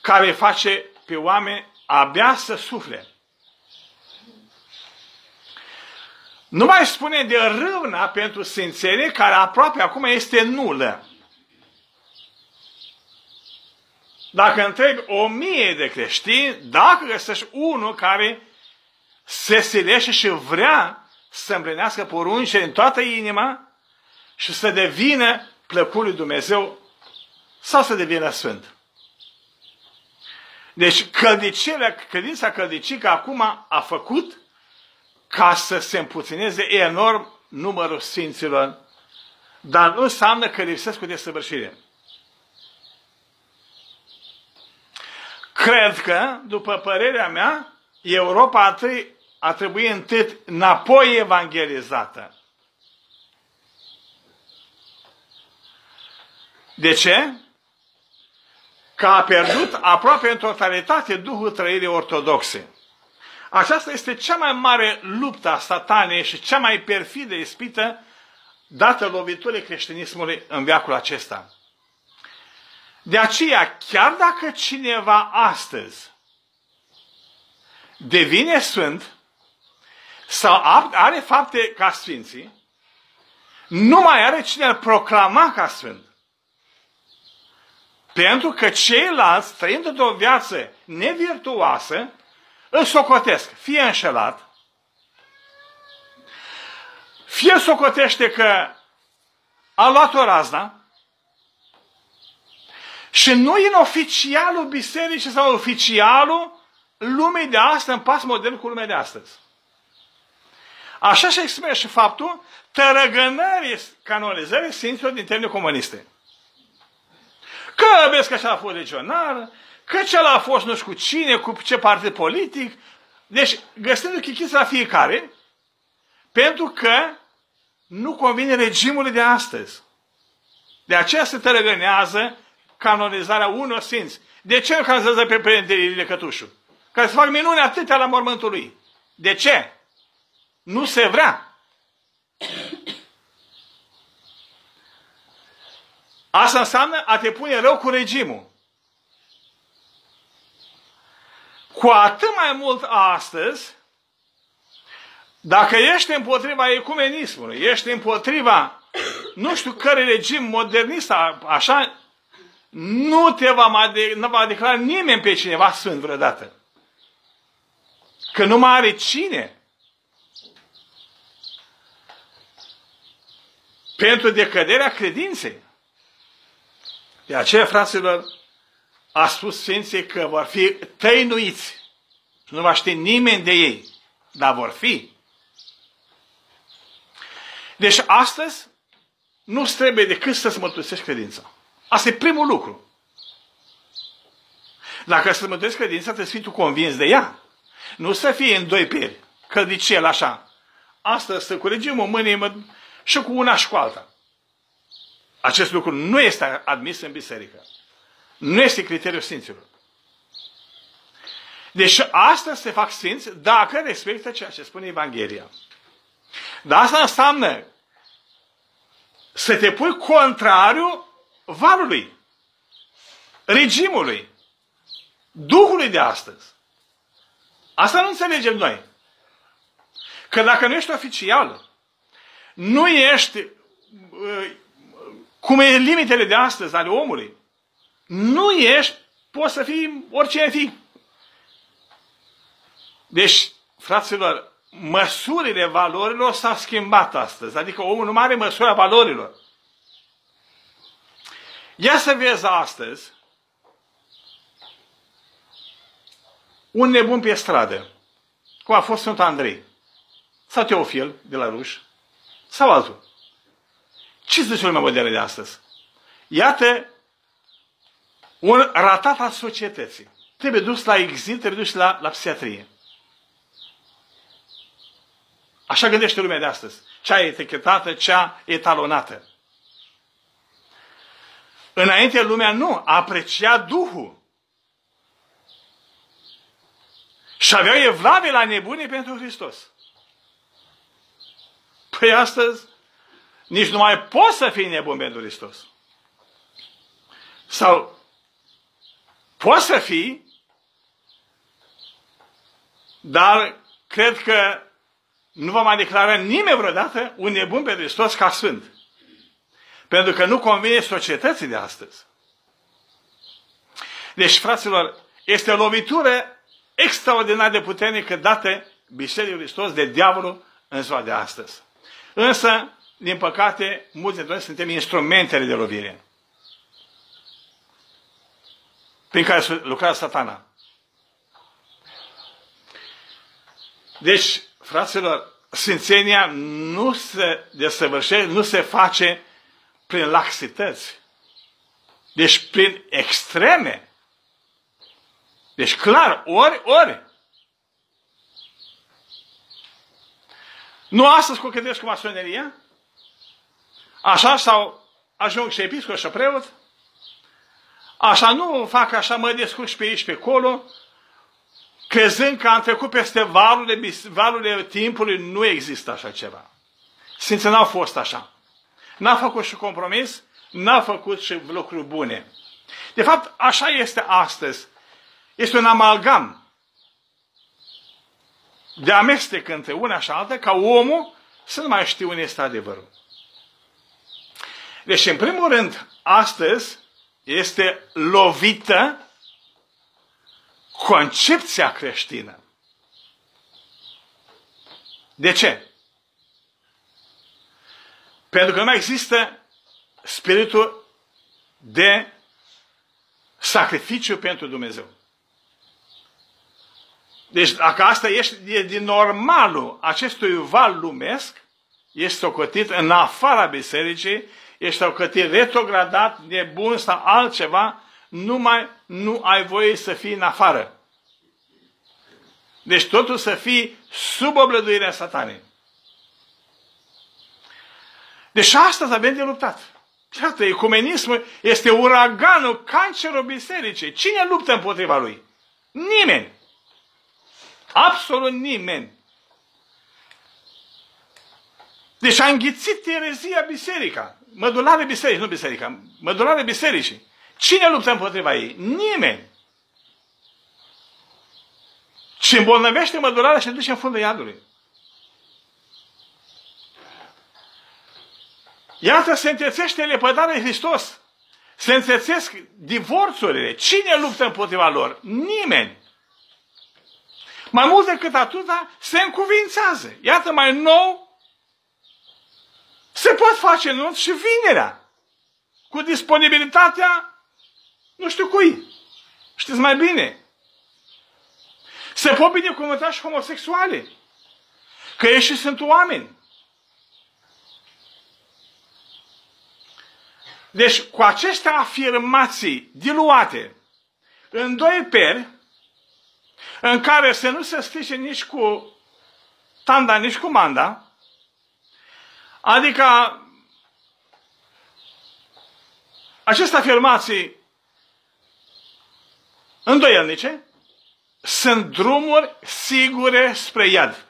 care face pe oameni abia să sufle. Nu mai spune de râvna pentru sfințenie, care aproape acum este nulă. Dacă întreb o mie de creștini, dacă găsești unul care se silește și vrea să împlinească poruncile în toată inima și să devină plăcut lui Dumnezeu sau să devină sfânt. Deci căldicele, credința căldicică acum a făcut ca să se împuțineze enorm numărul sfinților, dar nu înseamnă că lipsesc cu desăvârșire. Cred că, după părerea mea, Europa a, trebui, a trebui întâi înapoi evangelizată. De ce? Că a pierdut aproape în totalitate Duhul trăirii ortodoxe. Aceasta este cea mai mare luptă a satanei și cea mai perfidă ispită dată loviturii creștinismului în veacul acesta. De aceea, chiar dacă cineva astăzi devine sfânt sau are fapte ca sfinții, nu mai are cine îl proclama ca sfânt. Pentru că ceilalți, trăind într-o viață nevirtuoasă, îl socotesc, fie înșelat, fie socotește că a luat o razna, și nu în oficialul bisericii sau oficialul lumii de astăzi, în pas modern cu lumea de astăzi. Așa se exprimă și faptul tărăgănării canonizării Sfinților din termeni comuniste. Că vezi că așa a fost legionar, că cel a fost nu știu cu cine, cu ce partid politic. Deci, găsind chichiți la fiecare, pentru că nu convine regimului de astăzi. De aceea se tărăgănează canonizarea unor sfinți. De ce nu canonizează pe Părintele Ilie Cătușu? Care să fac minune atâtea la mormântul lui. De ce? Nu se vrea. Asta înseamnă a te pune rău cu regimul. Cu atât mai mult astăzi, dacă ești împotriva ecumenismului, ești împotriva nu știu care regim modernist, așa, nu te va, mai de, nu va declara nimeni pe cineva sfânt vreodată. Că nu mai are cine. Pentru decăderea credinței. De aceea, fraților, a spus Sfinții că vor fi tăinuiți. Nu va ști nimeni de ei, dar vor fi. Deci astăzi nu trebuie decât să-ți mărturisești credința. Asta e primul lucru. Dacă să mărturisești credința, trebuie să fii tu convins de ea. Nu să fie în doi pieri, căldicel așa. Astăzi să culegem o mâine și cu una și cu alta. Acest lucru nu este admis în biserică. Nu este criteriul sfinților. Deci asta se fac sfinți dacă respectă ceea ce spune Evanghelia. Dar asta înseamnă să te pui contrariu valului, regimului, Duhului de astăzi. Asta nu înțelegem noi. Că dacă nu ești oficial, nu ești uh, cum e limitele de astăzi ale omului, nu ești, poți să fii oricine fii. Deci, fraților, măsurile valorilor s-au schimbat astăzi. Adică omul nu are măsura valorilor. Ia să vezi astăzi un nebun pe stradă, cum a fost Sfântul Andrei, sau Teofil de la Ruș, sau altul. Ce zice lumea modernă de astăzi? Iată un ratat al societății. Trebuie dus la exil, trebuie dus la, la psiatrie. Așa gândește lumea de astăzi. Cea etichetată, cea etalonată. Înainte lumea nu, aprecia Duhul. Și aveau evlave la nebune pentru Hristos. Păi astăzi nici nu mai poți să fii nebun pentru Hristos. Sau poți să fii, dar cred că nu va mai declara nimeni vreodată un nebun pentru Hristos ca sfânt. Pentru că nu convine societății de astăzi. Deci, fraților, este o lovitură extraordinar de puternică dată Bisericii Hristos de diavolul în ziua de astăzi. Însă, din păcate, mulți dintre noi suntem instrumentele de lovire. Prin care lucrează satana. Deci, fraților, Sfințenia nu se desăvârșește, nu se face prin laxități. Deci prin extreme. Deci clar, ori, ori. Nu astăzi cochetești cu masoneria? Așa sau ajung și episcop și preot? Așa nu fac așa, mă descurc pe aici, pe acolo, crezând că am trecut peste valurile, valurile timpului, nu există așa ceva. Sfinții n-au fost așa. N-a făcut și compromis, n-a făcut și lucruri bune. De fapt, așa este astăzi. Este un amalgam de amestec între una și alta, ca omul să nu mai știe unde este adevărul. Deci, în primul rând, astăzi este lovită concepția creștină. De ce? Pentru că nu mai există spiritul de sacrificiu pentru Dumnezeu. Deci dacă asta e din normalul acestui val lumesc, este socotit în afara bisericii, ești socotit retrogradat, nebun sau altceva, numai nu ai voie să fii în afară. Deci totul să fii sub oblăduirea satanei. Deci astăzi avem de luptat. Iată, ecumenismul este uraganul, cancerul bisericii. Cine luptă împotriva lui? Nimeni. Absolut nimeni. Deci a înghițit erezia biserica. Mădulare biserici, nu biserica. Mădulare bisericii. Cine luptă împotriva ei? Nimeni. Și îmbolnăvește mădularea și duce în fundul iadului. Iată, se întețește lepădarea de Hristos. Se întețesc divorțurile. Cine luptă împotriva lor? Nimeni. Mai mult decât atâta, se încuvințează. Iată, mai nou, se pot face nunți și vinerea. Cu disponibilitatea, nu știu cui. Știți mai bine. Se pot binecuvânta și homosexuale. Că ei și sunt oameni. Deci, cu aceste afirmații diluate în doi peri, în care să nu se strice nici cu tanda, nici cu manda, adică aceste afirmații îndoielnice sunt drumuri sigure spre iad.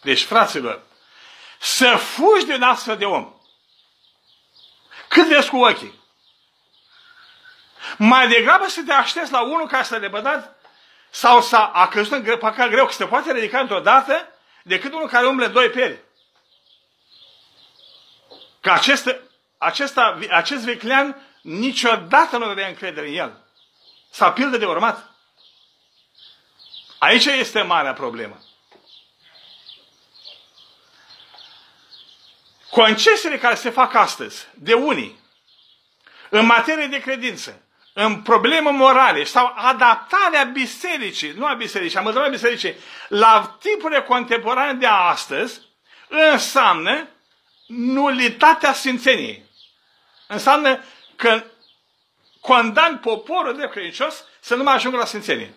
Deci, fraților, să fugi din astfel de om. Cât vezi cu ochii? Mai degrabă să te aștepți la unul care să le bădat sau să a căzut în păcat greu, că se poate ridica într-o dată, decât unul care umble doi peri. Că acest, acesta, acest viclean niciodată nu avea încredere în el. Sau pildă de urmat. Aici este marea problemă. Concesiile care se fac astăzi de unii în materie de credință, în probleme morale sau adaptarea bisericii, nu a bisericii, am a bisericii, la tipurile contemporane de astăzi, înseamnă nulitatea sfințeniei. Înseamnă că condamn poporul de credincios să nu mai ajungă la sfințenie.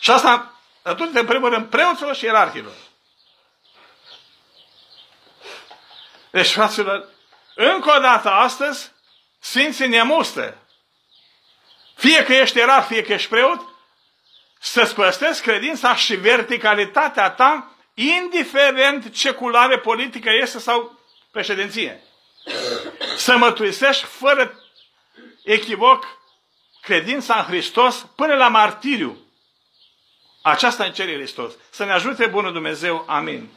Și asta atunci, în primul rând, preoților și ierarhilor. Deci, fraților, încă o dată astăzi, Sfinții ne mustră. Fie că ești erar, fie că ești preot, să-ți păstrezi credința și verticalitatea ta, indiferent ce culoare politică este sau președinție. Să mărturisești fără echivoc credința în Hristos până la martiriu. Aceasta în cere Hristos. Să ne ajute Bunul Dumnezeu. Amin.